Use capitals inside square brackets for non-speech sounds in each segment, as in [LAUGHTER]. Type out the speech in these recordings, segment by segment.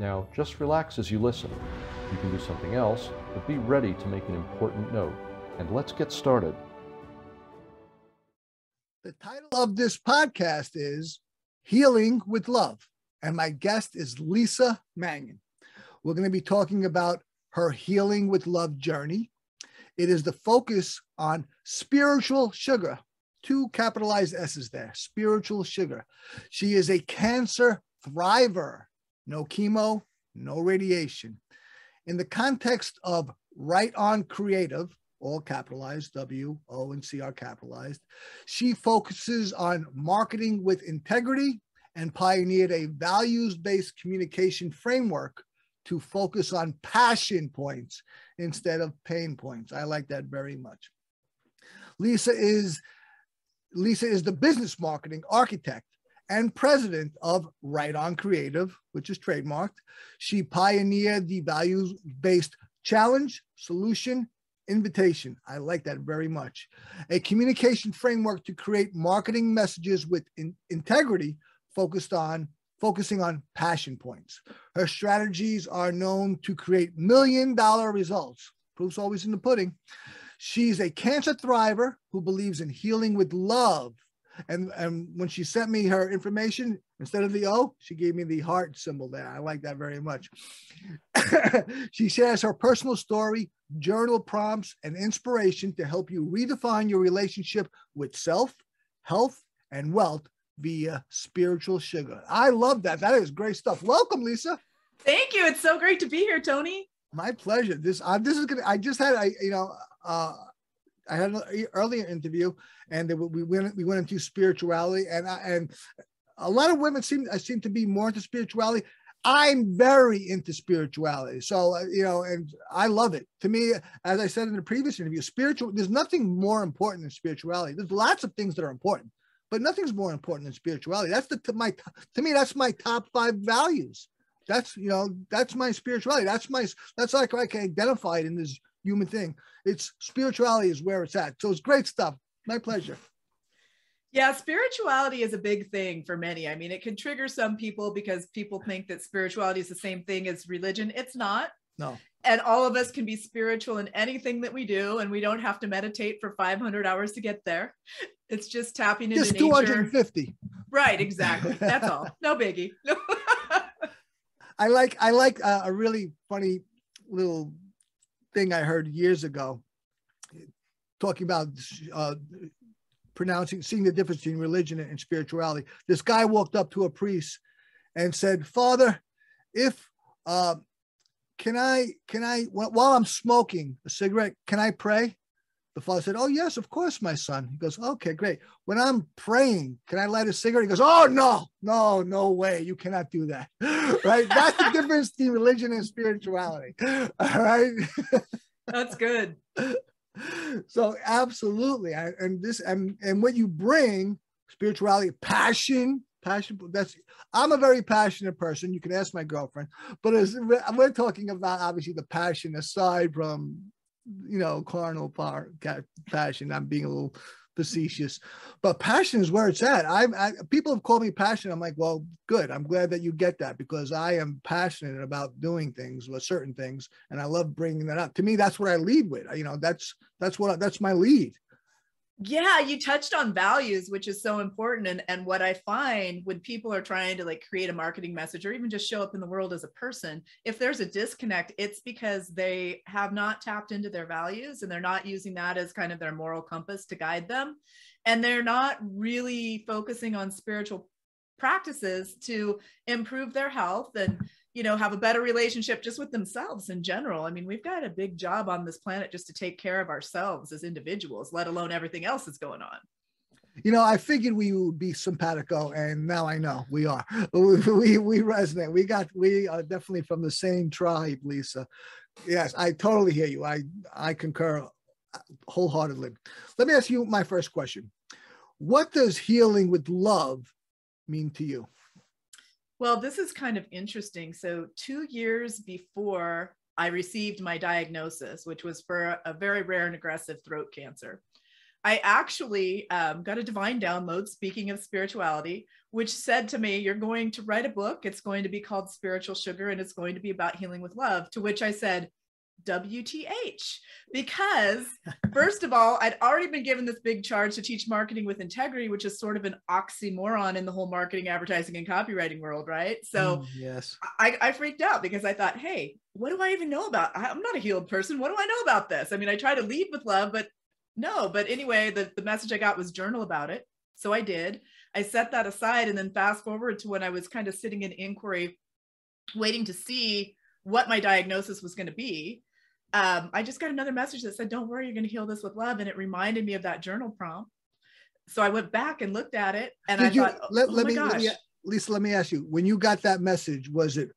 Now, just relax as you listen. You can do something else, but be ready to make an important note. And let's get started. The title of this podcast is Healing with Love, and my guest is Lisa Manyon. We're going to be talking about her Healing with Love journey. It is the focus on spiritual sugar, two capitalized S's there, spiritual sugar. She is a cancer thriver no chemo, no radiation. In the context of Write On Creative, all capitalized, W, O, and C are capitalized, she focuses on marketing with integrity and pioneered a values based communication framework to focus on passion points instead of pain points. I like that very much. Lisa is Lisa is the business marketing architect and president of Write On Creative, which is trademarked. She pioneered the values based challenge, solution, invitation. I like that very much. A communication framework to create marketing messages with in- integrity focused on focusing on passion points. Her strategies are known to create million dollar results. Proof's always in the pudding. She's a cancer thriver who believes in healing with love and and when she sent me her information, instead of the O, she gave me the heart symbol there. I like that very much. [LAUGHS] she shares her personal story, journal prompts, and inspiration to help you redefine your relationship with self, health, and wealth via spiritual sugar. I love that. That is great stuff. Welcome, Lisa. Thank you. It's so great to be here, Tony. My pleasure. This uh, this is gonna. I just had I you know uh, I had an earlier interview, and we went we went into spirituality, and I, and a lot of women seem I seem to be more into spirituality. I'm very into spirituality, so uh, you know, and I love it. To me, as I said in the previous interview, spiritual. There's nothing more important than spirituality. There's lots of things that are important, but nothing's more important than spirituality. That's the my to me that's my top five values. That's you know that's my spirituality. That's my that's like I can identify it in this human thing. It's spirituality is where it's at. So it's great stuff. My pleasure. Yeah, spirituality is a big thing for many. I mean, it can trigger some people because people think that spirituality is the same thing as religion. It's not. No. And all of us can be spiritual in anything that we do, and we don't have to meditate for 500 hours to get there. It's just tapping into just 250. Nature. Right, exactly. That's all. [LAUGHS] No biggie. [LAUGHS] I like I like uh, a really funny little thing I heard years ago, talking about uh, pronouncing, seeing the difference between religion and spirituality. This guy walked up to a priest and said, "Father, if uh, can I can I while I'm smoking a cigarette, can I pray?" The father said, "Oh yes, of course, my son." He goes, "Okay, great. When I'm praying, can I light a cigarette?" He goes, "Oh no, no, no way! You cannot do that." [LAUGHS] right? That's the difference between religion and spirituality. [LAUGHS] All right. That's good. [LAUGHS] so absolutely, I, and this and and what you bring spirituality, passion, passion. That's I'm a very passionate person. You can ask my girlfriend, but as we're talking about obviously the passion aside from you know, carnal part, passion. I'm being a little facetious, but passion is where it's at. I, I people have called me passionate. I'm like, well, good. I'm glad that you get that because I am passionate about doing things with certain things, and I love bringing that up. To me, that's what I lead with. You know, that's that's what that's my lead yeah you touched on values which is so important and and what i find when people are trying to like create a marketing message or even just show up in the world as a person if there's a disconnect it's because they have not tapped into their values and they're not using that as kind of their moral compass to guide them and they're not really focusing on spiritual practices to improve their health and you know have a better relationship just with themselves in general i mean we've got a big job on this planet just to take care of ourselves as individuals let alone everything else that's going on You know, I figured we would be simpatico, and now I know we are. [LAUGHS] We, we resonate. We got we are definitely from the same tribe, Lisa. Yes, I totally hear you. I I concur wholeheartedly. Let me ask you my first question. What does healing with love mean to you? Well, this is kind of interesting. So, two years before I received my diagnosis, which was for a very rare and aggressive throat cancer, I actually um, got a divine download, speaking of spirituality, which said to me, You're going to write a book. It's going to be called Spiritual Sugar and it's going to be about healing with love. To which I said, WTH. Because, first of all, I'd already been given this big charge to teach marketing with integrity, which is sort of an oxymoron in the whole marketing, advertising, and copywriting world, right? So, Mm, yes. I, I freaked out because I thought, hey, what do I even know about? I- I'm not a healed person. What do I know about this? I mean, I try to lead with love, but no. But anyway, the, the message I got was journal about it. So I did. I set that aside and then fast forward to when I was kind of sitting in inquiry, waiting to see what my diagnosis was going to be. Um, I just got another message that said, Don't worry, you're going to heal this with love. And it reminded me of that journal prompt. So I went back and looked at it and Did I you thought, let, oh let me, let me Lisa, let me ask you, when you got that message, was it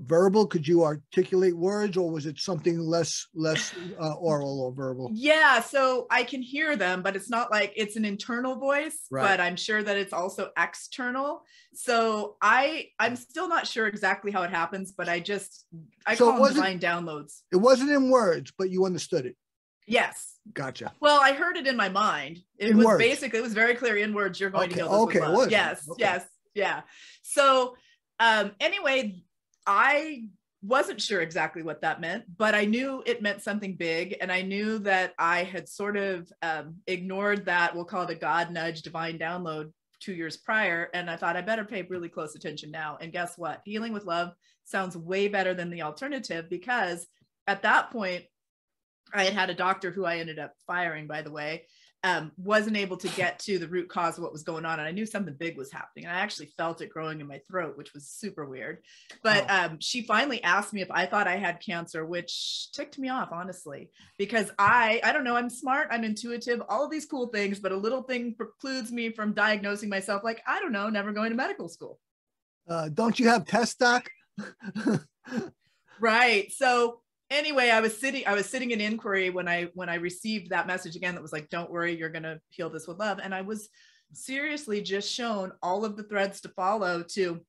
verbal? Could you articulate words or was it something less less uh, oral or verbal? Yeah, so I can hear them, but it's not like it's an internal voice, Right. but I'm sure that it's also external. So I I'm still not sure exactly how it happens, but I just I So it call them divine downloads. It wasn't in words, but you understood it. Yes. Gotcha. Well, I heard it in my mind. It In was words. basically it was very clear in words you're going Okay, to heal this okay, with it love. Yes, Okay. yes, yeah. So um anyway, I wasn't sure exactly what that meant, but I knew it meant something big. And I knew that I had sort of um, ignored that, we'll call it a God nudge, divine download two years prior. And I thought I better pay really close attention now. And guess what? Healing with love sounds way better than the alternative because at that point, I had had a doctor who I ended up firing, by the way, um, wasn't able to get to the root cause of what was going on. And I knew something big was happening. And I actually felt it growing in my throat, which was super weird. But um, she finally asked me if I thought I had cancer, which ticked me off, honestly, because I, I don't know, I'm smart, I'm intuitive, all of these cool things, but a little thing precludes me from diagnosing myself like, I don't know, never going to medical school. Uh, don't you have test doc? [LAUGHS] Right. So anyway, I was sitting, I was sitting in inquiry when I when I received that message again that was like, don't worry, you're gonna heal this with love. And I was seriously just shown all of the threads to follow to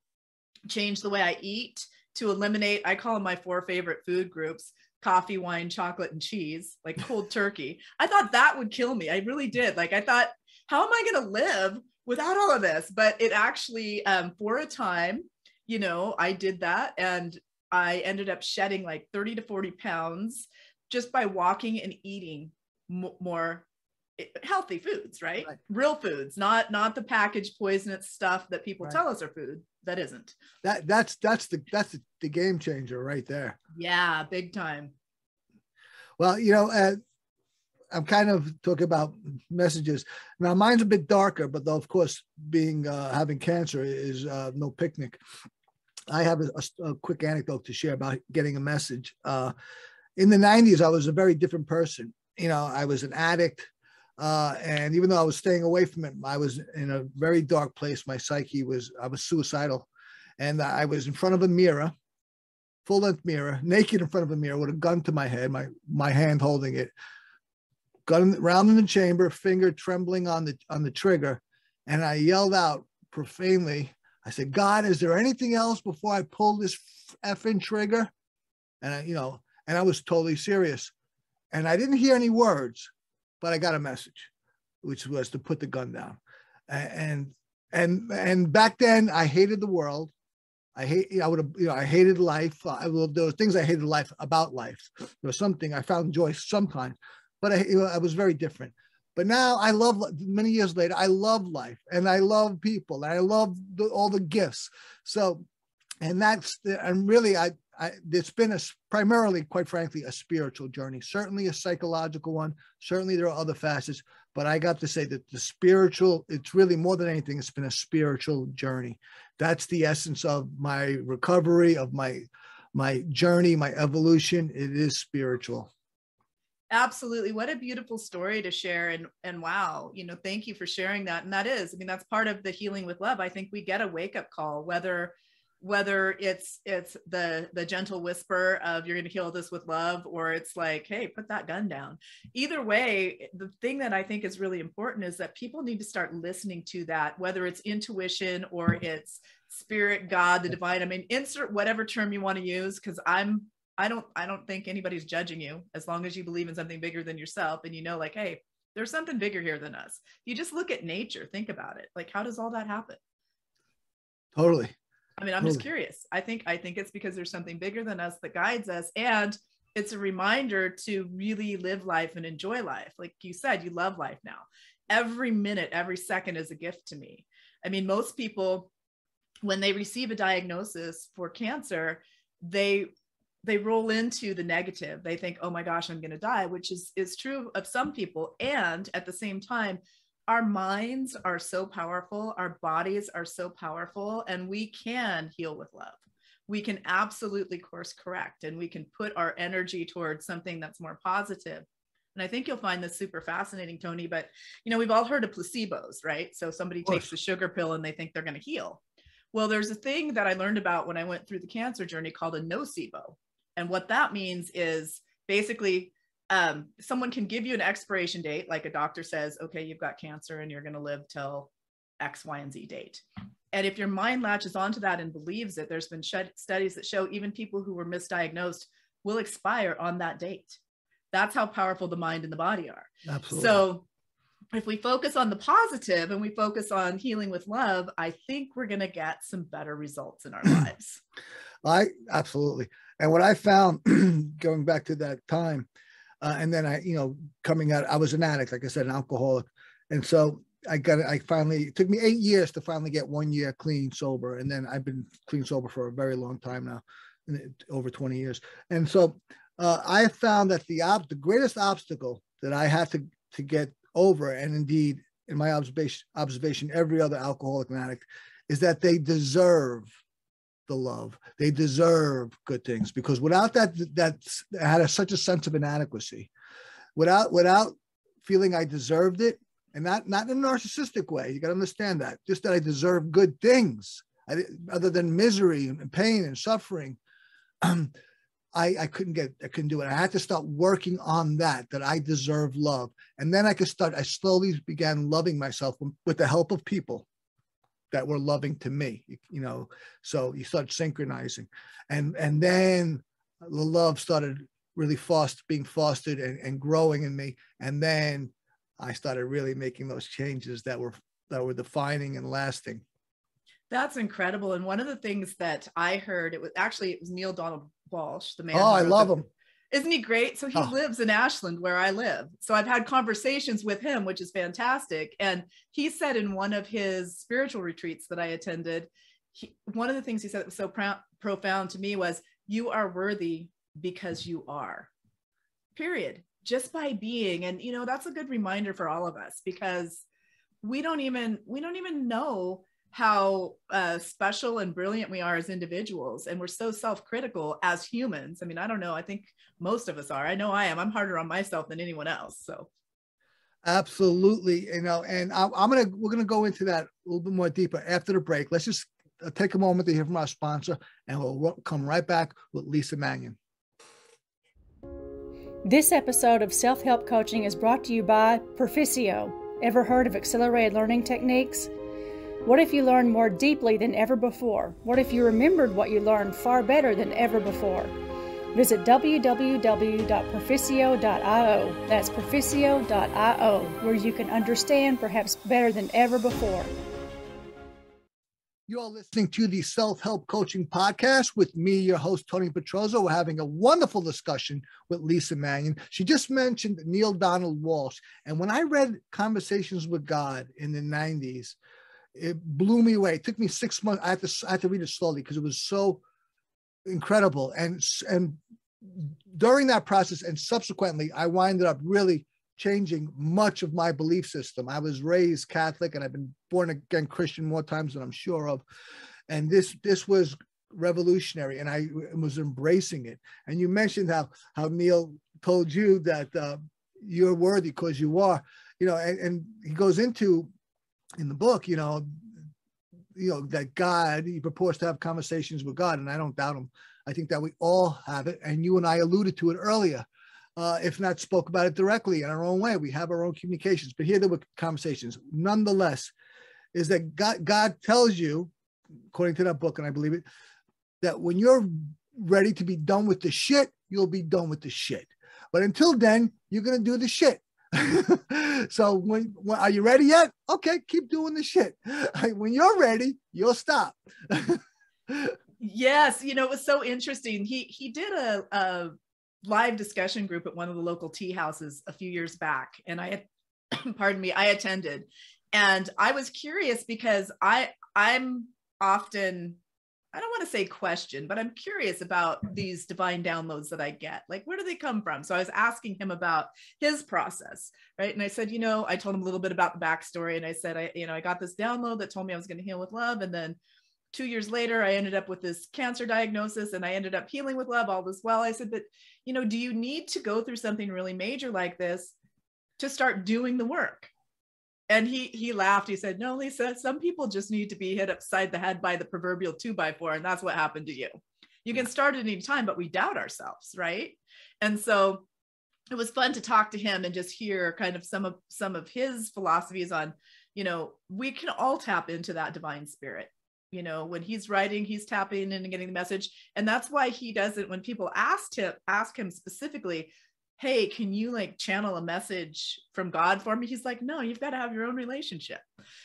change the way I eat, to eliminate, I call them my four favorite food groups coffee, wine, chocolate, and cheese, like cold [LAUGHS] turkey. I thought that would kill me. I really did. Like I thought, how am I gonna live without all of this? But it actually, um, for a time, you know, I did that and I ended up shedding like 30 to 40 pounds just by walking and eating more healthy foods, right? Right. Real foods, not not the packaged poisonous stuff that people Right. tell us are food that isn't. That that's that's the that's the, the game changer right there. Yeah, big time. Well, you know, uh, I'm kind of talking about messages. Now, mine's a bit darker, but though, of course, being uh, having cancer is uh, no picnic. I have a, a- quick anecdote to share about getting a message. Uh, in the 90s, I was a very different person. You know, I was an addict. Uh, and even though I was staying away from it, I was in a very dark place. My psyche was, I was suicidal. And I was in front of a mirror, full length mirror, naked in front of a mirror with a gun to my head, my, my hand holding it, gun round in the chamber, finger trembling on the, on the trigger. And I yelled out profanely, I said, God, is there anything else before I pull this effing trigger? And I, you know, and I was totally serious. And I didn't hear any words, but I got a message, which was to put the gun down. And and and back then I hated the world. I hate I would have you know I hated life. I well, there were things I hated life about life. There was something I found joy sometimes, but I, I was very different. But now I love many years later, I love life and I love people and I love the, all the gifts. So, and that's the, and really, I, I, it's been a primarily, quite frankly, a spiritual journey, certainly a psychological one. Certainly there are other facets, but I got to say that the spiritual, it's really more than anything, it's been a spiritual journey. That's the essence of my recovery, of my, my journey, my evolution. It is spiritual. Absolutely. What a beautiful story to share and and wow you know thank you for sharing that and that is i mean that's part of the healing with love. I think we get a wake up call whether whether it's it's the the gentle whisper of you're going to heal this with love or it's like hey put that gun down. Either way the thing that i think is really important is that people need to start listening to that whether it's intuition or it's spirit god the divine i mean insert whatever term you want to use because i'm i don't i don't think anybody's judging you as long as you believe in something bigger than yourself and you know like hey there's something bigger here than us you just look at nature think about it like how does all that happen totally I mean, I'm just curious. I think I think it's because there's something bigger than us that guides us and it's a reminder to really live life and enjoy life. Like you said, you love life now. Every minute, every second is a gift to me. I mean, most people when they receive a diagnosis for cancer, they they roll into the negative. They think, "Oh my gosh, I'm going to die," which is is true of some people and at the same time our minds are so powerful, our bodies are so powerful, and we can heal with love. We can absolutely course correct and we can put our energy towards something that's more positive. And I think you'll find this super fascinating, Tony. But you know, we've all heard of placebos, right? So somebody takes the sugar pill and they think they're going to heal. Well, there's a thing that I learned about when I went through the cancer journey called a nocebo. And what that means is basically um, someone can give you an expiration date, like a doctor says, okay, you've got cancer and you're going to live till X, Y, and Z date. And if your mind latches onto that and believes it, there's been studies that show even people who were misdiagnosed will expire on that date. That's how powerful the mind and the body are. Absolutely. So if we focus on the positive and we focus on healing with love, I think we're going to get some better results in our [CLEARS THROAT] lives. I absolutely. And what I found [CLEARS THROAT] going back to that time uh, and then I, you know, coming out, I was an addict, like I said, an alcoholic. And so I got, it, I finally, it took me eight years to finally get one year clean sober. And then I've been clean sober for a very long time now, over 20 years. And so uh, I found that the, op- the greatest obstacle that I had to, to get over, and indeed in my observation, observation, every other alcoholic and addict, is that they deserve the love. They deserve good things because without that, that had a, such a sense of inadequacy. Without without feeling I deserved it, and not not in a narcissistic way. You got to understand that. Just that I deserve good things, I, other than misery and pain and suffering. Um, [CLEARS THROAT] I, I couldn't get I couldn't do it. I had to start working on that, that I deserve love. And then I could start, I slowly began loving myself with the help of people that were loving to me you know so you start synchronizing. And and then the love started really fast being fostered and, and growing in me. And then i started really making those changes that were that were defining and lasting. That's incredible. And one of the things that i heard it was actually it was Neale Donald Walsch the man oh i love the, him isn't he great? So he oh. lives in Ashland where I live. So I've had conversations with him, which is fantastic. And he said in one of his spiritual retreats that I attended, he, one of the things he said that was so pr- profound to me was, You are worthy because you are. Period. Just by being. And, you know, that's a good reminder for all of us because we don't even we don't even know how uh, special and brilliant we are as individuals and we're so self-critical as humans. I mean i don't know. I think most of us are. I know i am. I'm harder on myself than anyone else so. Absolutely you know and I, i'm gonna we're gonna go into that a little bit more deeper after the break. Let's just uh, take a moment to hear from our sponsor and we'll come right back with Lisa Manyon. This episode of self-help coaching is brought to you by Proficio. Ever heard of accelerated learning techniques? What if you learned more deeply than ever before? What if you remembered what you learned far better than ever before? Visit www.proficio.io. That's proficio.io, where you can understand perhaps better than ever before. You are listening to the Self Help Coaching Podcast with me, your host, Tony Petrozzo. We're having a wonderful discussion with Lisa Manyon. She just mentioned Neale Donald Walsch. And when I read Conversations with God in the 90s, it blew me away. It took me six months. I had to I had to read it slowly because it was so incredible. And and during that process and subsequently, I winded up really changing much of my belief system. I was raised Catholic and I've been born again Christian more times than I'm sure of. And this this was revolutionary and I was embracing it. And you mentioned how how Neale told you that uh, you're worthy because you are, you know, and, and he goes into in the book, you know, you know that God he purports to have conversations with God, and I don't doubt him. I think that we all have it, and you and I alluded to it earlier. Uh, if not spoke about it directly in our own way, we have our own communications. But here there were conversations. Nonetheless, is that God, God tells you, according to that book, and I believe it, that when you're ready to be done with the shit, you'll be done with the shit. But until then, you're gonna do the shit. [LAUGHS] so when, when, are you ready yet? Okay, keep doing the shit. [LAUGHS] when you're ready, you'll stop. [LAUGHS] yes, you know it was so interesting. He he did a, a live discussion group at one of the local tea houses a few years back, and I had, [COUGHS] pardon me, I attended, and I was curious because I I'm often I don't want to say question, but I'm curious about mm-hmm. these divine downloads that I get. Like, where do they come from? So I was asking him about his process, right? And I said, you know, I told him a little bit about the backstory, and I said, I, you know, I got this download that told me I was going to heal with love, and then two years later, I ended up with this cancer diagnosis, and I ended up healing with love all this well. I said, but you know, do you need to go through something really major like this to start doing the work? And he he laughed. He said, "No, Lisa. Some people just need to be hit upside the head by the proverbial two by four, and that's what happened to you. You can start at any time, but we doubt ourselves, right? And so it was fun to talk to him and just hear kind of some of some of his philosophies on, you know, we can all tap into that divine spirit. You know, when he's writing, he's tapping in and getting the message, and that's why he does it. When people asked him, ask him specifically, hey can you like channel a message from god for me? He's like no you've got to have your own relationship.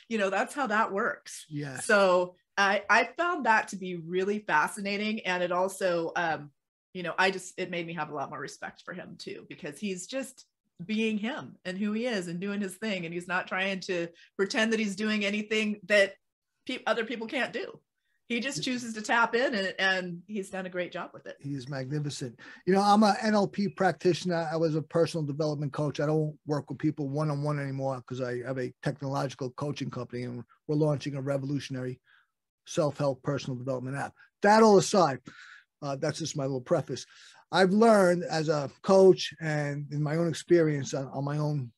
You know that's how that works. Yeah so i i found that to be really fascinating and it also um you know i just it made me have a lot more respect for him too because he's just being him and who he is and doing his thing and he's not trying to pretend that he's doing anything that pe- other people can't do he just chooses to tap in and, and he's done a great job with it. He's magnificent. You know i'm a nlp practitioner. I was a personal development coach. I don't work with people one-on-one anymore because i have a technological coaching company and we're launching a revolutionary self-help personal development app. That all aside uh, that's just my little preface. I've learned as a coach and in my own experience on, on my own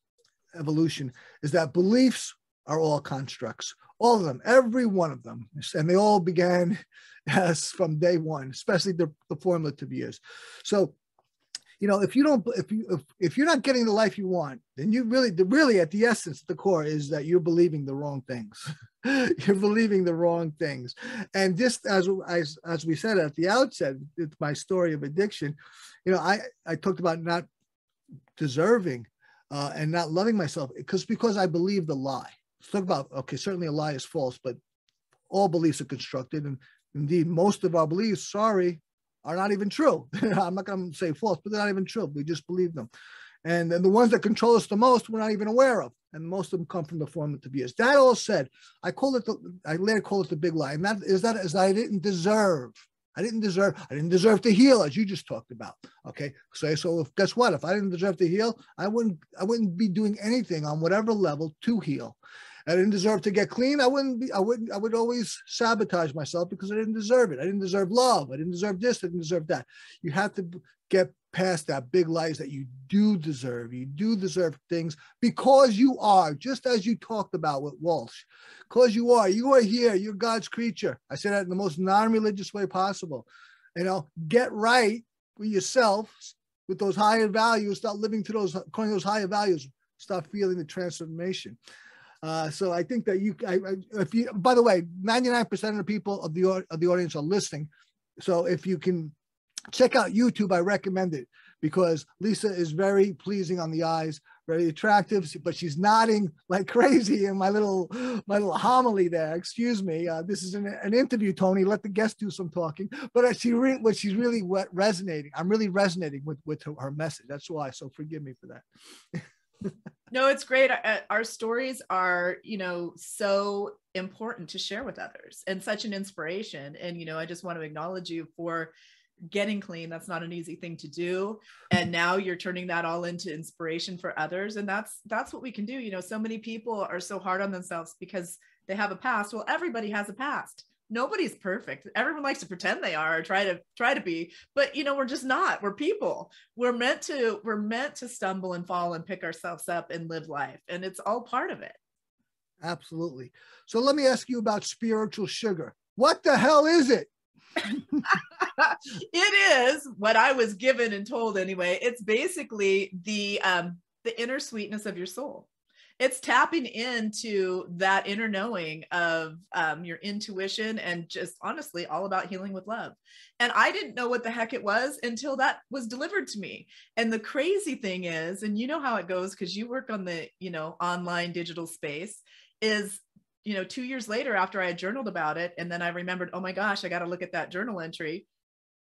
evolution is that beliefs are all constructs all of them, every one of them. And they all began [LAUGHS] as from day one, especially the, the formative years. So, you know, if you don't, if you, if, if you're not getting the life you want, then you really, really at the essence, the core is that you're believing the wrong things. [LAUGHS] you're believing the wrong things. And just as, as, as we said at the outset, it's my story of addiction. You know, I, I talked about not deserving uh, and not loving myself because, because I believed the lie talk about okay, certainly a lie is false, but all beliefs are constructed, and indeed most of our beliefs, sorry, are not even true. [LAUGHS] I'm not going to say false, but they're not even true. We just believe them. And then the ones that control us the most, we're not even aware of. And most of them come from the formative years. That all said, I call it the, I later call it the big lie. And that is that is I didn't deserve. I didn't deserve, I didn't deserve to heal, as you just talked about. Okay. So, so if, guess what? If I didn't deserve to heal, I wouldn't, I wouldn't be doing anything on whatever level to heal. I didn't deserve to get clean. I wouldn't be, I wouldn't, I would always sabotage myself because I didn't deserve it. I didn't deserve love. I didn't deserve this. I didn't deserve that. You have to get past that big lies that you do deserve. You do deserve things because you are, just as you talked about with Walsch, because you are, you are here, you're God's creature. I say that in the most non-religious way possible. You know, get right with yourself with those higher values, start living to those, according to those higher values, start feeling the transformation. Uh, so I think that you, I, if you, by the way, 99% of the people of the, of the audience are listening. So if you can check out YouTube, I recommend it because Lisa is very pleasing on the eyes, very attractive, but she's nodding like [LAUGHS] crazy in my little, my little homily there. Excuse me. Uh, this is an, an, interview, Tony. Let the guest do some talking. But she re- what she's really resonating. I'm really resonating with with her, her message. That's why. So forgive me for that. [LAUGHS] no it's great. Our stories are you know so important to share with others and such an inspiration. And you know i just want to acknowledge you for getting clean. That's not an easy thing to do. And now you're turning that all into inspiration for others. And that's that's what we can do. You know so many people are so hard on themselves because they have a past. Well everybody has a past nobody's perfect. Everyone likes to pretend they are or try to try to be but you know we're just not. We're people. We're meant to we're meant to stumble and fall and pick ourselves up and live life and it's all part of it. Absolutely. So let me ask you about spiritual sugar. What the hell is it? [LAUGHS] It is what i was given and told anyway. It's basically the um the inner sweetness of your soul it's tapping into that inner knowing of um, your intuition and just honestly all about healing with love. And i didn't know what the heck it was until that was delivered to me. And the crazy thing is and you know how it goes because you work on the you know online digital space is you know two years later after i had journaled about it and then i remembered oh my gosh i got to look at that journal entry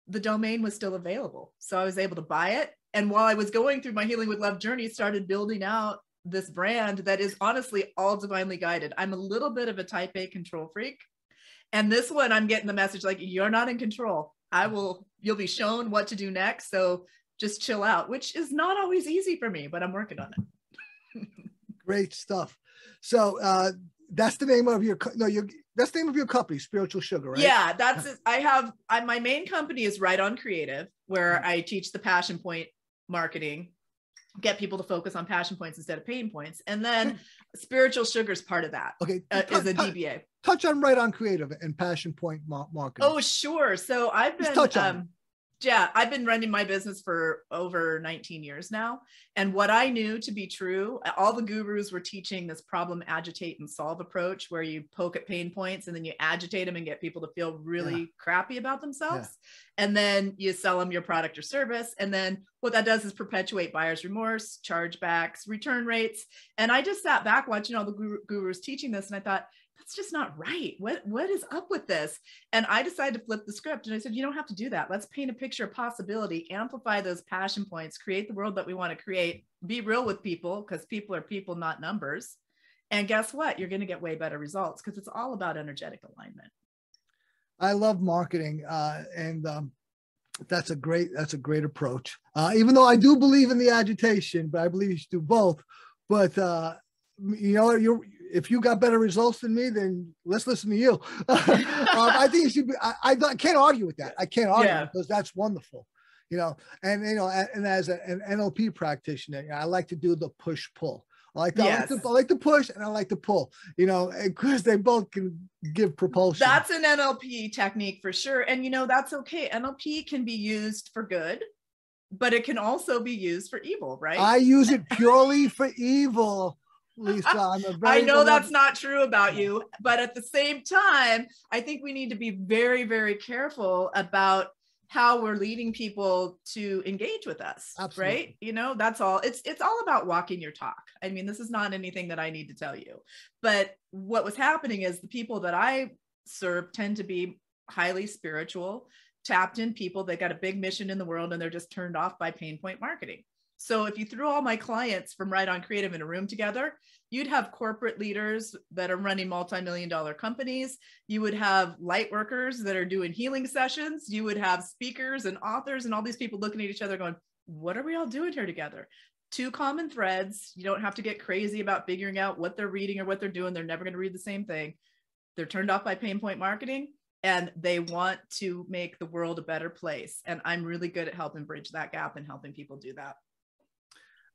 the domain was still available. So i was able to buy it. And while i was going through my healing with love journey started building out this brand that is honestly all divinely guided. I'm a little bit of a type A control freak. And this one, I'm getting the message like, you're not in control. I will, you'll be shown what to do next. So just chill out, which is not always easy for me, but I'm working on it. [LAUGHS] Great stuff. So uh, that's the name of your, no, your, that's the name of your company, Spiritual Sugar, right? Yeah, that's it. I have, I, my main company is Write On Creative, where mm-hmm. I teach the passion point marketing get people to focus on passion points instead of pain points. And then spiritual sugar is part of that. Okay. Uh, as a DBA. Touch on Write On Creative and passion point marketing. Oh, sure. So I've been, touch um, yeah, I've been running my business for over 19 years now. And what I knew to be true, all the gurus were teaching this problem, agitate, and solve approach where you poke at pain points and then you agitate them and get people to feel really yeah. crappy about themselves. Yeah. And then you sell them your product or service. And then what that does is perpetuate buyer's remorse, chargebacks, return rates. And I just sat back watching all the gurus teaching this and I thought, that's just not right. What what is up with this? And I decided to flip the script and I said, you don't have to do that. Let's paint a picture of possibility, amplify those passion points, create the world that we want to create, be real with people because people are people, not numbers. And guess what? You're going to get way better results because it's all about energetic alignment. I love marketing, uh, and um, that's a great that's a great approach. Uh, even though I do believe in the agitation, but I believe you should do both. But uh, you know, you're if you got better results than me, then let's listen to you. [LAUGHS] um, I think you should be, I, I, can't argue with that. I can't argue yeah. because that's wonderful, you know, and, you know, and, and as a, an NLP practitioner, I like to do the push pull. I like, to, yes. I, like to, I like to push and I like to pull, you know, because they both can give propulsion. That's an NLP technique for sure. And, you know, that's okay. NLP can be used for good, but it can also be used for evil, right? I use it purely for evil. Lisa. I'm a [LAUGHS] I know that's not true about you, but at the same time, I think we need to be very, very careful about how we're leading people to engage with us Absolutely. right you know that's all it's it's all about walking your talk i mean this is not anything that i need to tell you but what was happening is the people that i serve tend to be highly spiritual tapped in people that got a big mission in the world and they're just turned off by pain point marketing so if you threw all my clients from Write On Creative in a room together, you'd have corporate leaders that are running multi-million dollar companies. You would have light workers that are doing healing sessions. You would have speakers and authors and all these people looking at each other going, what are we all doing here together? Two common threads. You don't have to get crazy about figuring out what they're reading or what they're doing. They're never going to read the same thing. They're turned off by pain point marketing and they want to make the world a better place. And I'm really good at helping bridge that gap and helping people do that.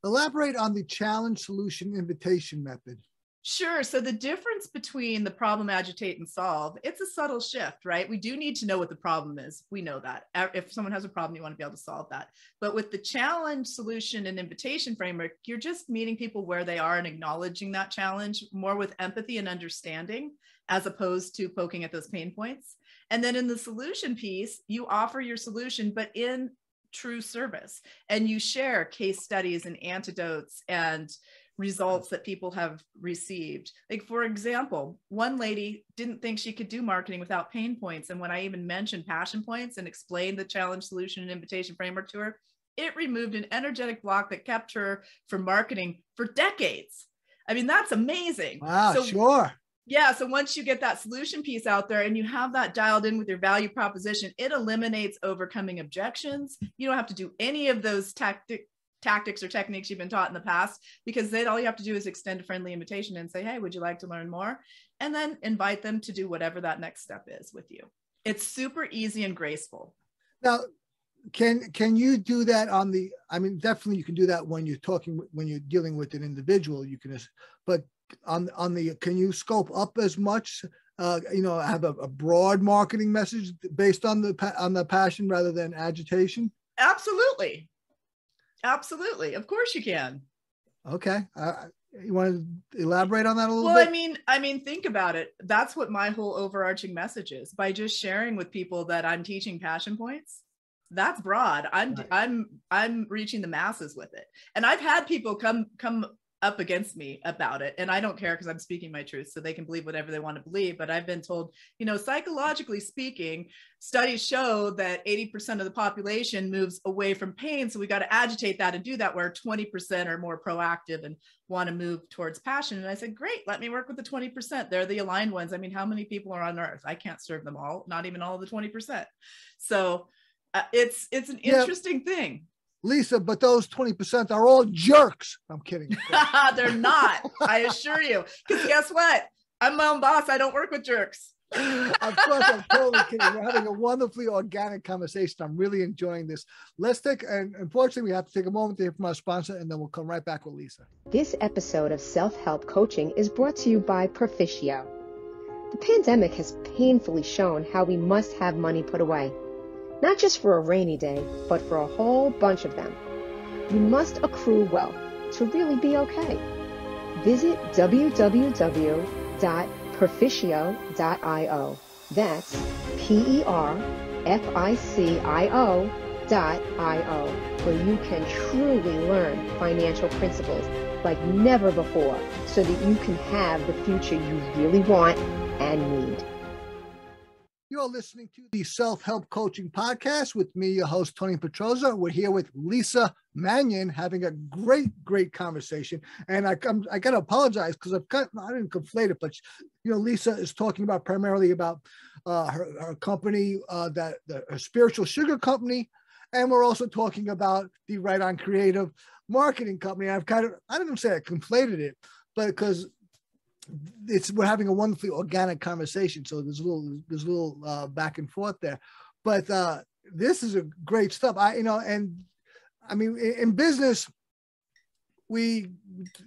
Elaborate on the challenge solution invitation method. Sure. So the difference between the problem, agitate, and solve, it's a subtle shift, right? We do need to know what the problem is. We know that. If someone has a problem, you want to be able to solve that. But with the challenge, solution, and invitation framework, you're just meeting people where they are and acknowledging that challenge more with empathy and understanding, as opposed to poking at those pain points. And then in the solution piece, you offer your solution, but in true service and you share case studies and antidotes and results that people have received. Like, for example, one lady didn't think she could do marketing without pain points. And when I even mentioned passion points and explained the challenge, solution, and invitation framework to her, it removed an energetic block that kept her from marketing for decades. I mean, that's amazing. Wow, so, sure. Yeah. So once you get that solution piece out there and you have that dialed in with your value proposition, it eliminates overcoming objections. You don't have to do any of those tactic tactics or techniques you've been taught in the past because then all you have to do is extend a friendly invitation and say hey would you like to learn more and then invite them to do whatever that next step is with you it's super easy and graceful now can can you do that on the i mean definitely you can do that when you're talking when you're dealing with an individual you can but on on the can you scope up as much uh, you know have a, a broad marketing message based on the on the passion rather than agitation absolutely absolutely of course you can okay uh, you want to elaborate on that a little well, bit? Well, I mean, I mean, think about it. That's what my whole overarching message is. By just sharing with people that I'm teaching passion points, that's broad. I'm right. I'm I'm reaching the masses with it. And I've had people come come up against me about it and i don't care because i'm speaking my truth so they can believe whatever they want to believe but i've been told you know psychologically speaking studies show that 80% of the population moves away from pain so we got to agitate that and do that where 20% are more proactive and want to move towards passion and i said great let me work with the 20% they're the aligned ones i mean how many people are on earth? I can't serve them all not even all of the 20% so uh, it's it's an interesting thing Lisa, but those 20% are all jerks. I'm kidding. [LAUGHS] They're not, I assure you. Because guess what? I'm my own boss. I don't work with jerks. of course, I'm totally kidding. We're having a wonderfully organic conversation. I'm really enjoying this. Let's take, and unfortunately, we have to take a moment to hear from our sponsor, and then we'll come right back with Lisa. This episode of Self Help Coaching is brought to you by Proficio. The pandemic has painfully shown how we must have money put away not just for a rainy day, but for a whole bunch of them. You must accrue wealth to really be okay. Visit www.perficio.io. That's P-E-R-F-I-C-I-O dot I-O, where you can truly learn financial principles like never before so that you can have the future you really want and need. You're listening to the Self Help Coaching Podcast with me, your host, Tony Petroza. We're here with Lisa Manyon having a great, great conversation. And I, I'm, I got to apologize because I've got, I didn't conflate it, but, you know, Lisa is talking about primarily about uh, her, her company, uh, that the her spiritual sugar company. And we're also talking about the Write On Creative marketing company. I've kind of, I didn't say I conflated it, but because it's we're having a wonderfully organic conversation. So there's a little there's a little uh, back and forth there, but uh, this is a great stuff. I you know, and I mean in, in business, we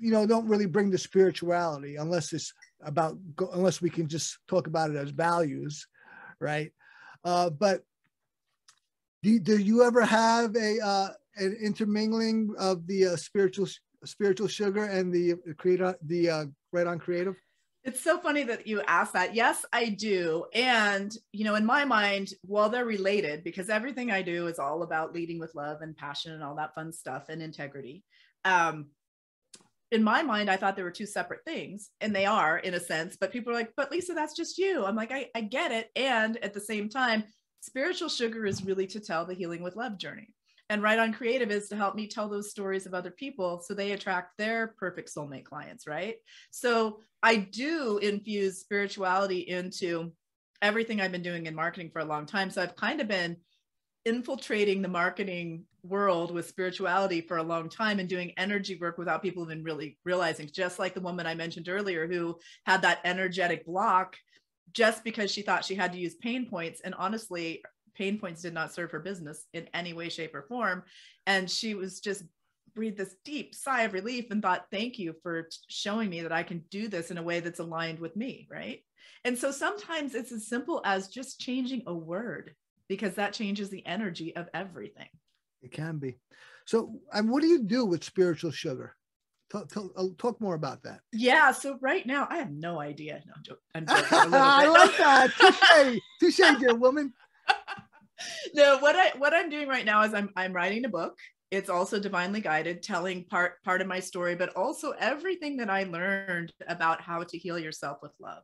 you know don't really bring the spirituality unless it's about unless we can just talk about it as values, right? Uh, but do, do you ever have a uh, an intermingling of the uh, spiritual spiritual sugar and the creator the uh, Write On Creative? It's so funny that you asked that. Yes i do. And you know in my mind while they're related because everything i do is all about leading with love and passion and all that fun stuff and integrity. Um in my mind i thought they were two separate things and they are in a sense but people are like but lisa that's just you. I'm like i, I get it. And at the same time spiritual sugar is really to tell the healing with love journey and Write On Creative is to help me tell those stories of other people so they attract their perfect soulmate clients right? So i do infuse spirituality into everything i've been doing in marketing for a long time. So i've kind of been infiltrating the marketing world with spirituality for a long time and doing energy work without people even really realizing. Just like the woman i mentioned earlier who had that energetic block just because she thought she had to use pain points. And honestly pain points did not serve her business in any way, shape, or form. And she was just breathed this deep sigh of relief and thought, thank you for showing me that I can do this in a way that's aligned with me. Right. And so sometimes it's as simple as just changing a word because that changes the energy of everything. It can be. So, and what do you do with spiritual sugar? Talk, talk, uh, talk, more about that. Yeah. So right now, I have no idea. No, I'm joking. I'm joking [LAUGHS] I like that. [LAUGHS] Touche, touche, dear woman. [LAUGHS] no, what I what I'm doing right now is I'm I'm writing a book. It's also divinely guided, telling part part of my story, but also everything that I learned about how to heal yourself with love.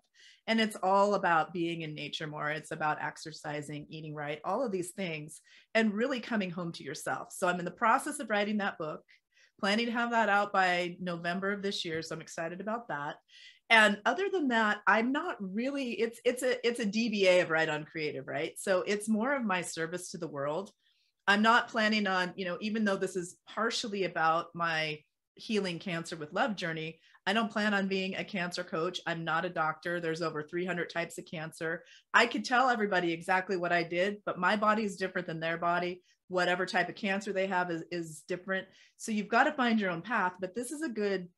And it's all about being in nature more. It's about exercising, eating right, all of these things, and really coming home to yourself. So I'm in the process of writing that book, planning to have that out by November of this year. So I'm excited about that and other than that i'm not really it's it's a it's a dba of Write On Creative right so it's more of my service to the world I'm not planning on, you know, even though this is partially about my healing cancer with love journey, I don't plan on being a cancer coach. I'm not a doctor. There's over 300 types of cancer. I could tell everybody exactly what I did, but my body is different than their body. Whatever type of cancer they have is, is different. So you've got to find your own path, but this is a good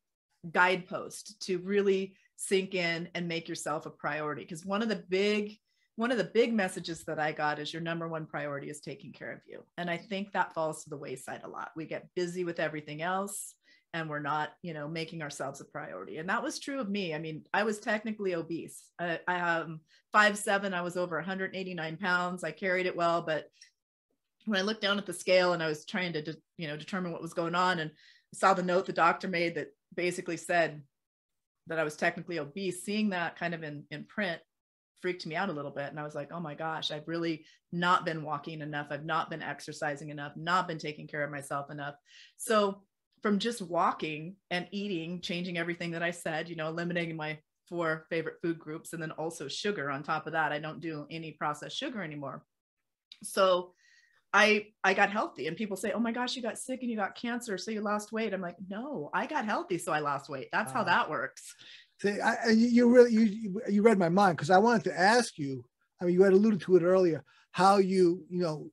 guidepost to really sink in and make yourself a priority. Because one of the big one of the big messages that I got is your number one priority is taking care of you. And I think that falls to the wayside a lot. We get busy with everything else and we're not, you know, making ourselves a priority. And that was true of me. I mean, I was technically obese. I, am um, five seven. I was over 189 pounds. I carried it well, but when I looked down at the scale and I was trying to, de- you know, determine what was going on, and saw the note the doctor made that basically said that I was technically obese, seeing that kind of in in print freaked me out a little bit. And I was like, oh my gosh, I've really not been walking enough. I've not been exercising enough, not been taking care of myself enough. So from just walking and eating, changing everything that I said, you know, eliminating my four favorite food groups and then also sugar on top of that. I don't do any processed sugar anymore. So I I got healthy and people say, "Oh my gosh, you got sick and you got cancer, so you lost weight." I'm like, "No, I got healthy, so I lost weight. That's how that works." See, I, you really you you read my mind because I wanted to ask you. I mean, you had alluded to it earlier how you you know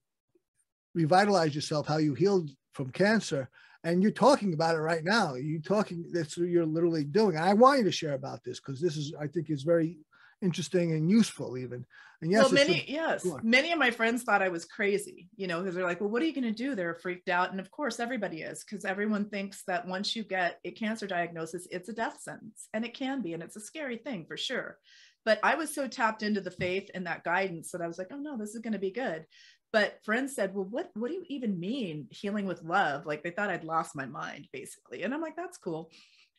revitalized yourself, how you healed from cancer, and you're talking about it right now. You're talking that's what you're literally doing. I want you to share about this because this is I think is very interesting and useful even. And yes, well, many yes, many of my friends thought I was crazy, you know, because they're like, "Well, what are you going to do?" They're freaked out, and of course, everybody is, because everyone thinks that once you get a cancer diagnosis, it's a death sentence, and it can be, and it's a scary thing for sure. But I was so tapped into the faith and that guidance that I was like, "Oh no, this is going to be good." But friends said, "Well, what what do you even mean healing with love?" Like they thought I'd lost my mind, basically, and I'm like, "That's cool."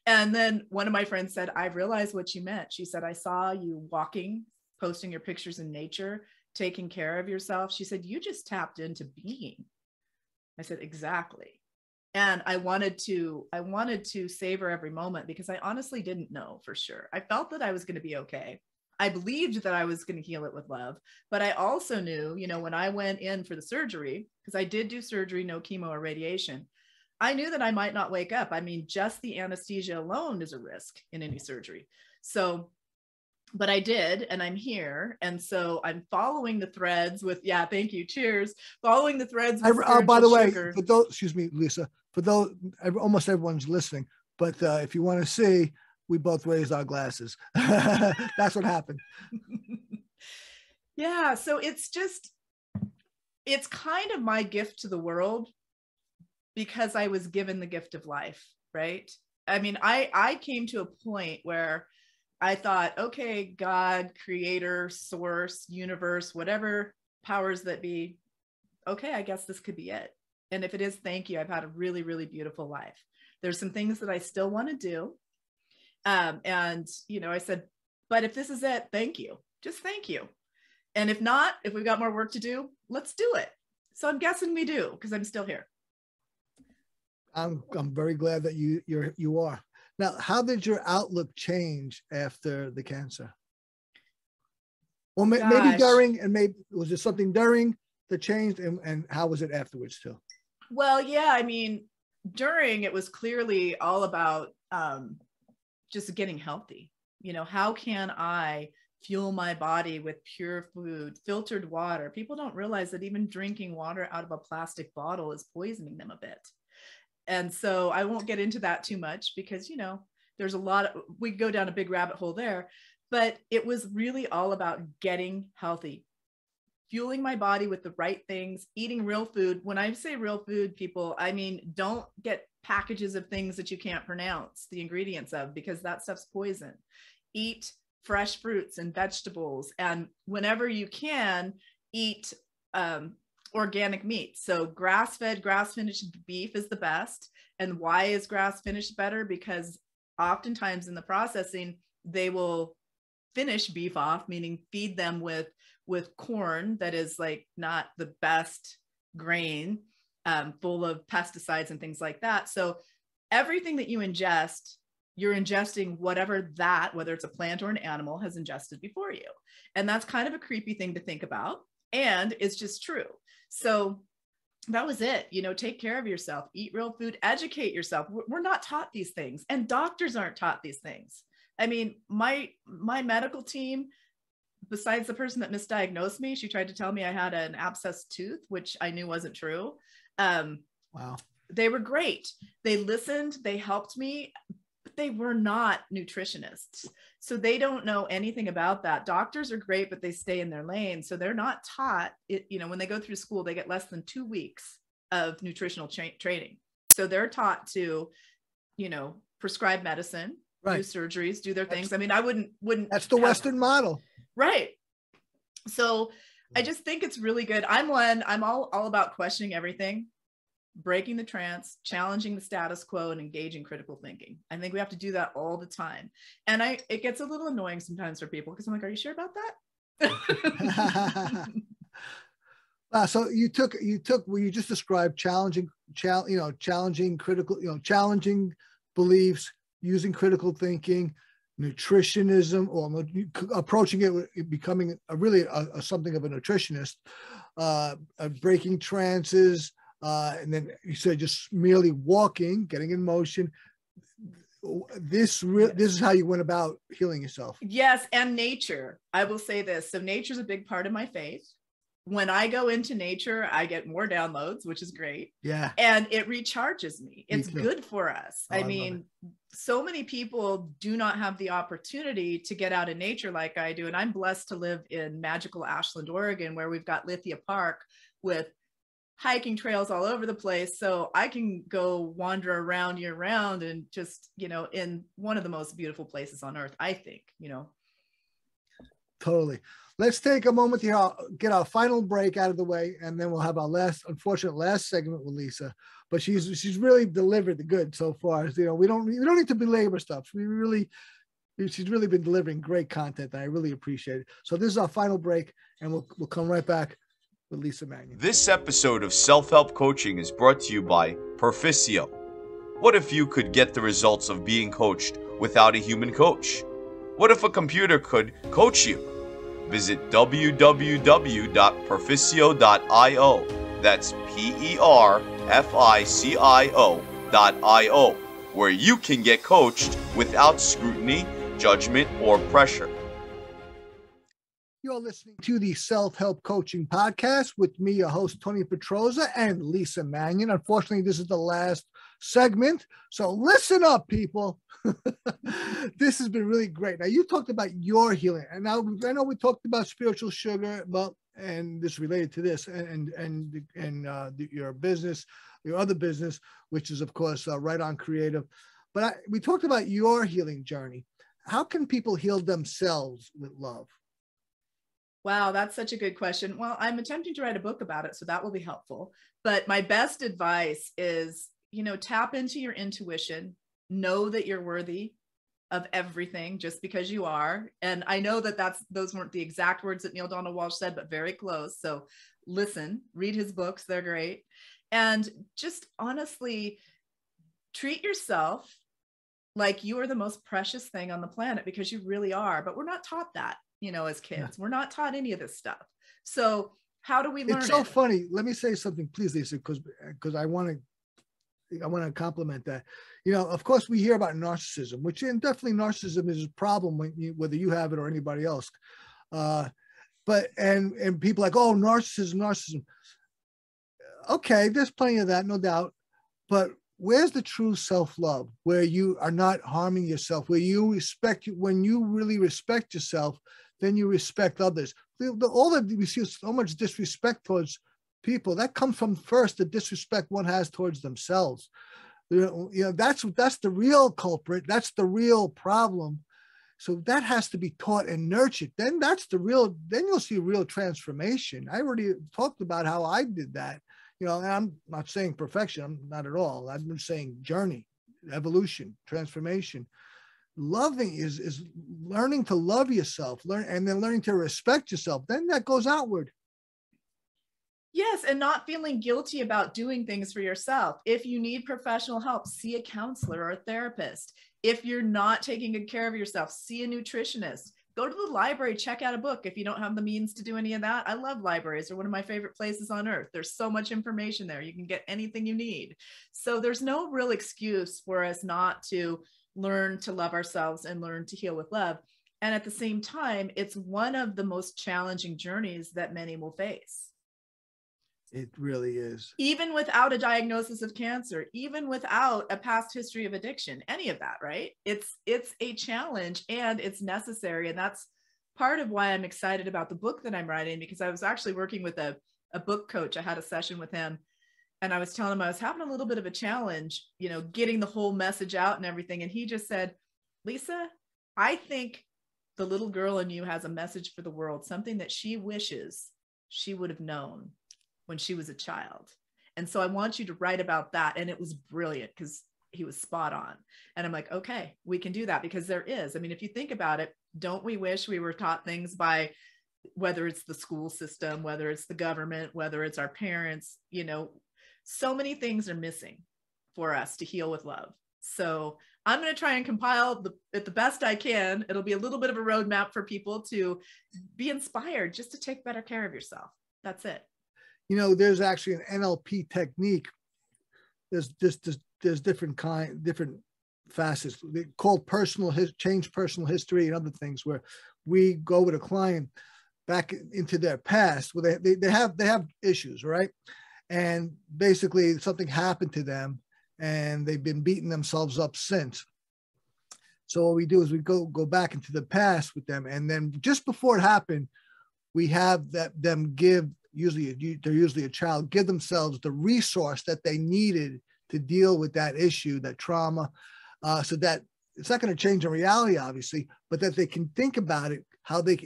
And then one of my friends said, I realized what you meant. She said, I saw you walking, posting your pictures in nature, taking care of yourself. She said, You just tapped into being. I said, Exactly. And I wanted to, I wanted to savor every moment because I honestly didn't know for sure. I felt that I was going to be okay. I believed that I was going to heal it with love, but I also knew, you know, when I went in for the surgery, because I did do surgery, no chemo or radiation, I knew that I might not wake up. I mean, just the anesthesia alone is a risk in any surgery. So, but I did, and I'm here. And so I'm following the threads with, yeah, thank you. Cheers. Following the threads. I, uh, by the way, for those, excuse me, Lisa, for those, almost everyone's listening, but uh, if you want to see, we both raised our glasses. [LAUGHS] That's what happened. [LAUGHS] yeah. So it's just, it's kind of my gift to the world because I was given the gift of life, right? I mean, I I came to a point where I thought, okay, God, creator, source, universe, whatever powers that be, okay, I guess this could be it. And if it is, thank you. I've had a really, really beautiful life. There's some things that I still want to do. Um, and, you know, I said, but if this is it, thank you. Just thank you. And if not, if we've got more work to do, let's do it. So I'm guessing we do because I'm still here. I'm I'm very glad that you you're you are. Now, how did your outlook change after the cancer? Well, may, maybe during, and maybe was there something during that changed, and, and how was it afterwards too? Well, yeah, I mean, during it was clearly all about um, just getting healthy. You know, how can I fuel my body with pure food, filtered water? People don't realize that even drinking water out of a plastic bottle is poisoning them a bit and so I won't get into that too much because, you know, there's a lot of, we go down a big rabbit hole there, but it was really all about getting healthy, fueling my body with the right things, eating real food. When I say real food, people, I mean, don't get packages of things that you can't pronounce the ingredients of because that stuff's poison. Eat fresh fruits and vegetables. And whenever you can, eat um, organic meat. So grass fed, grass finished beef is the best. And why is grass finished better? Because oftentimes in the processing, they will finish beef off, meaning feed them with with corn that is like not the best grain, um, full of pesticides and things like that. So everything that you ingest, you're ingesting whatever that, whether it's a plant or an animal, has ingested before you. And that's kind of a creepy thing to think about. And it's just true. So that was it you know take care of yourself eat real food educate yourself. We're not taught these things and doctors aren't taught these things. I mean my my medical team besides the person that misdiagnosed me she tried to tell me i had an abscessed tooth which i knew wasn't true. Um wow. they were great. They listened they helped me they were not nutritionists. So they don't know anything about that. Doctors are great but they stay in their lane. So they're not taught it you know when they go through school they get less than two weeks of nutritional tra- training. So they're taught to you know prescribe medicine right. do surgeries do their things. I mean i wouldn't wouldn't that's the western model. Right. So i hmm. just think it's really good. I'm one i'm all all about questioning everything breaking the trance, challenging the status quo, and engaging critical thinking. I think we have to do that all the time. And I it gets a little annoying sometimes for people because I'm like, are you sure about that? [LAUGHS] [LAUGHS] uh, so you took you took well, you just described challenging, chal- you know, challenging critical, you know, challenging beliefs, using critical thinking, nutritionism, or approaching it becoming a really a, a something of a nutritionist, uh, breaking trances, uh, and then you said just merely walking, getting in motion. This re- this is how you went about healing yourself. Yes, and nature. I will say this. So nature is a big part of my faith. When I go into nature, I get more downloads, which is great. Yeah. And it recharges me. It's me good for us. Oh, I, I mean, so many people do not have the opportunity to get out in nature like I do. And I'm blessed to live in magical Ashland, Oregon, where we've got Lithia Park with hiking trails all over the place so i can go wander around year round and just you know in one of the most beautiful places on earth i think you know? Totally. Let's take a moment to get our final break out of the way and then we'll have our last unfortunate last segment with lisa. But she's she's really delivered the good so far. You know we don't we don't need to belabor stuff. We really she's really been delivering great content and i really appreciate. It so this is our final break and we'll, we'll come right back with Lisa Manyon. This episode of Self Help Coaching is brought to you by Perficio. What if you could get the results of being coached without a human coach? What if a computer could coach you? Visit www.perficio.io. That's P E R F I C I O dot I O, where you can get coached without scrutiny, judgment, or pressure. You're listening to the Self Help Coaching Podcast with me, your host, Tony Petroza, and Lisa Manyon. Unfortunately, this is the last segment. So listen up, people. [LAUGHS] this has been really great. Now, you talked about your healing. And now I know we talked about spiritual sugar, but and this related to this and and and uh, your business, your other business, which is of course uh, Write On Creative. But I, we talked about your healing journey. How can people heal themselves with love? Wow, that's such a good question. Well, I'm attempting to write a book about it, so that will be helpful. But my best advice is, you know, tap into your intuition, know that you're worthy of everything just because you are. And I know that that's those weren't the exact words that Neale Donald Walsch said, but very close. So listen, read his books, they're great. And just honestly treat yourself like you are the most precious thing on the planet because you really are, but we're not taught that you know, as kids. Yeah. We're not taught any of this stuff. So how do we learn? It's so it? funny. Let me say something, please, Lisa, because because I want to I want to compliment that. You know, of course, we hear about narcissism, which and definitely narcissism is a problem when you, whether you have it or anybody else. Uh, but and and people like, oh, narcissism, narcissism. Okay, there's plenty of that, no doubt. But where's the true self-love, where you are not harming yourself, where you respect when you really respect yourself, then you respect others. The, the, all that we see is so much disrespect towards people that comes from first the disrespect one has towards themselves. You know, that's that's the real culprit. That's the real problem. So that has to be taught and nurtured. Then that's the real. Then you'll see real transformation. I already talked about how I did that. You know, and I'm not saying perfection. I'm not at all. I'm saying journey, evolution, transformation loving is is learning to love yourself learn and then learning to respect yourself. Then that goes outward. Yes and not feeling guilty about doing things for yourself. If you need professional help see a counselor or a therapist. If you're not taking good care of yourself see a nutritionist go to the library, check out a book if you don't have the means to do any of that. I love libraries. They're one of my favorite places on earth. There's so much information there. You can get anything you need. So there's no real excuse for us not to learn to love ourselves and learn to heal with love. And at the same time, it's one of the most challenging journeys that many will face. It really is. Even without a diagnosis of cancer, even without a past history of addiction, any of that, right? It's it's a challenge and it's necessary. And that's part of why I'm excited about the book that I'm writing because I was actually working with a, a book coach. I had a session with him and I was telling him I was having a little bit of a challenge, you know, getting the whole message out and everything. And he just said, Lisa, I think the little girl in you has a message for the world, something that she wishes she would have known when she was a child. And so I want you to write about that. And it was brilliant because he was spot on. And I'm like, okay, we can do that because there is. I mean, if you think about it, don't we wish we were taught things by whether it's the school system, whether it's the government, whether it's our parents, you know, so many things are missing for us to heal with love. So I'm going to try and compile the, the best I can. It'll be a little bit of a roadmap for people to be inspired just to take better care of yourself. That's it you know, there's actually an NLP technique. There's just there's, there's, different kind, different facets. Called personal his, change personal history and other things where we go with a client back into their past where they, they, they have they have issues right? And basically something happened to them and they've been beating themselves up since. So what we do is we go go back into the past with them and then just before it happened we have that them give usually they're usually a child, give themselves the resource that they needed to deal with that issue, that trauma, uh, so that it's not going to change the reality, obviously, but that they can think about it, how they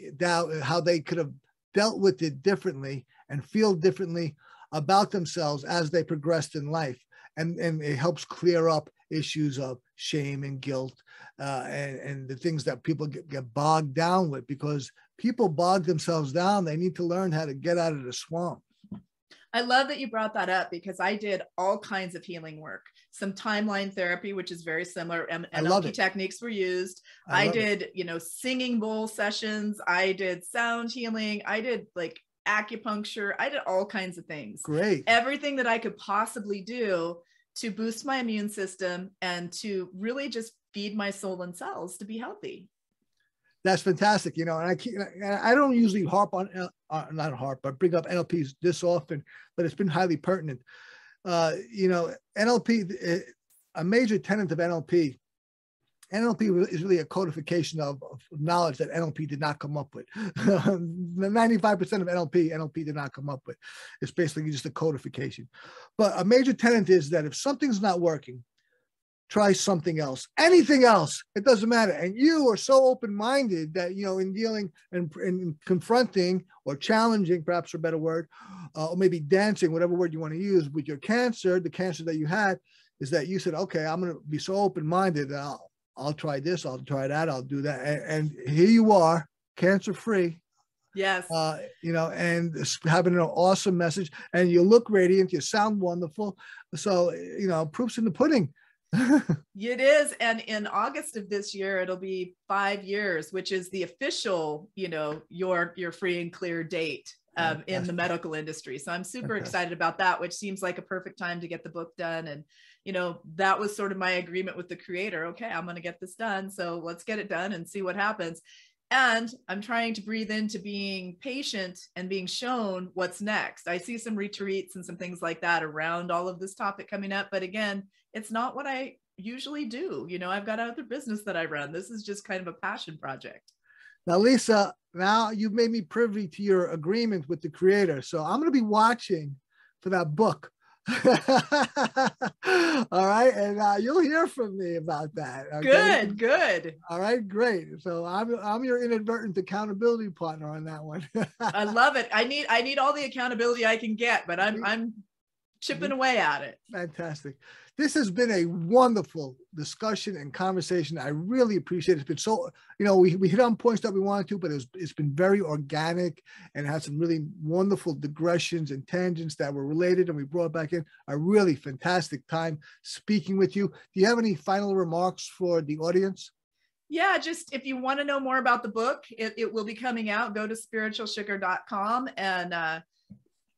how they could have dealt with it differently and feel differently about themselves as they progressed in life, and and it helps clear up issues of shame and guilt uh, and and the things that people get, get bogged down with because people bog themselves down. They need to learn how to get out of the swamp. I love that you brought that up because I did all kinds of healing work. Some timeline therapy, which is very similar. and NLP techniques were used. I, I did, it. you know, singing bowl sessions. I did sound healing. I did like acupuncture. I did all kinds of things. Great. Everything that I could possibly do to boost my immune system and to really just feed my soul and cells to be healthy that's fantastic. You know, and I keep, I don't usually harp on, uh, not harp, but bring up NLPs this often, but it's been highly pertinent. Uh, you know, NLP, eh, a major tenet of NLP, NLP is really a codification of, of knowledge that NLP did not come up with. [LAUGHS] 95% of NLP, NLP did not come up with. It's basically just a codification. But a major tenet is that if something's not working, try something else, anything else. It doesn't matter. And you are so open minded that, you know, in dealing and, and confronting or challenging, perhaps a better word, uh, or maybe dancing, whatever word you want to use with your cancer, the cancer that you had, is that you said, okay, I'm going to be so open minded that I'll, I'll try this, I'll try that, I'll do that. And, and here you are, cancer free. Yes. Uh, you know, and having an awesome message, and you look radiant, you sound wonderful. So, you know, proofs in the pudding [LAUGHS] it is and in august of this year it'll be five years which is the official you know your your free and clear date um, in the medical industry. So i'm super okay. excited about that which seems like a perfect time to get the book done. And you know that was sort of my agreement with the creator. Okay i'm going to get this done. So let's get it done and see what happens and i'm trying to breathe into being patient and being shown what's next. I see some retreats and some things like that around all of this topic coming up but again it's not what i usually do. You know i've got other business that i run. This is just kind of a passion project. Now lisa now you've made me privy to your agreement with the creator. So i'm going to be watching for that book [LAUGHS] All right, and uh, you'll hear from me about that. Okay? Good, good. All right, great. So I'm I'm your inadvertent accountability partner on that one. [LAUGHS] I love it. I need I need all the accountability I can get, but I'm I'm chipping away at it. Fantastic. This has been a wonderful discussion and conversation. I really appreciate it. It's been so, you know, we, we hit on points that we wanted to, but it's, it's been very organic and had some really wonderful digressions and tangents that were related and we brought back in a really fantastic time speaking with you. Do you have any final remarks for the audience? yeah, just if you want to know more about the book, it, it will be coming out. Go to spiritualsugar.com and uh,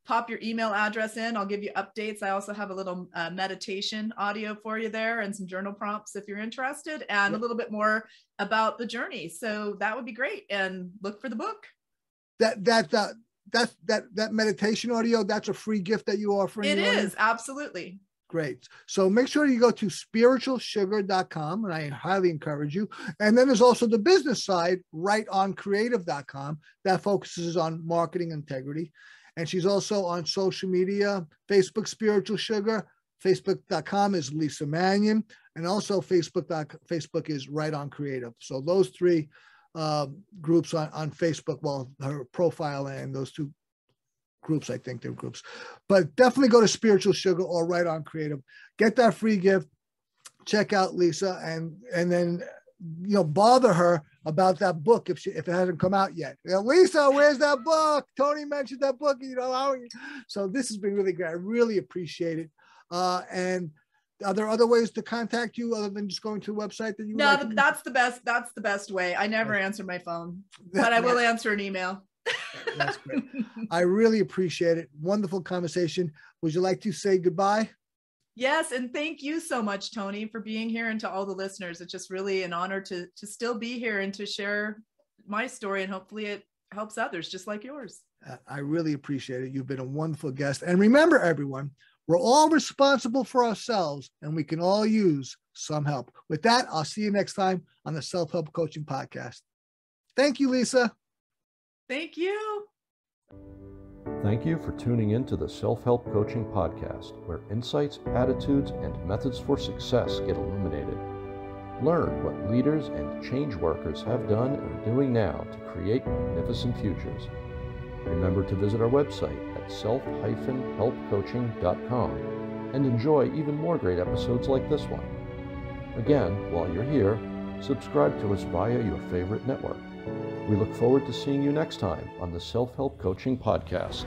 pop your email address in. I'll give you updates. I also have a little uh, meditation audio for you there and some journal prompts if you're interested, and yep. a little bit more about the journey. So that would be great. And look for the book. That that uh, that that that meditation audio. That's a free gift that you offer. It is absolutely. Great. So make sure you go to spiritualsugar.com, and I highly encourage you. And then there's also the business side, writeoncreative.com, that focuses on marketing integrity. And she's also on social media Facebook Spiritual Sugar, Facebook.com is Lisa Manyon. and also Facebook, Facebook is Write On Creative. So those three uh, groups on, on Facebook, well, her profile and those two groups. I think they're groups, but definitely go to Spiritual Sugar or Write On Creative. Get that free gift. Check out Lisa and and then you know bother her about that book if she if it hasn't come out yet. You know, Lisa, where's that book? Tony mentioned that book. You know. So this has been really great. I really appreciate it. Uh, and are there other ways to contact you other than just going to the website that you no like that's the best that's the best way i never answer my phone [LAUGHS] but i will answer an email that's great. [LAUGHS] I really appreciate it. Wonderful conversation. Would you like to say goodbye? Yes, and thank you so much, Tony, for being here, and to all the listeners. It's just really an honor to to still be here and to share my story, and hopefully it helps others just like yours. I really appreciate it. You've been a wonderful guest, and remember, everyone, we're all responsible for ourselves, and we can all use some help. With that, I'll see you next time on the Self Help Coaching Podcast. Thank you, Lisa. Thank you. Thank you for tuning in to the Self Help Coaching Podcast, where insights, attitudes, and methods for success get illuminated. Learn what leaders and change workers have done and are doing now to create magnificent futures. Remember to visit our website at self-helpcoaching.com and enjoy even more great episodes like this one. Again, while you're here, subscribe to us via your favorite network. We look forward to seeing you next time on the Self Help Coaching Podcast.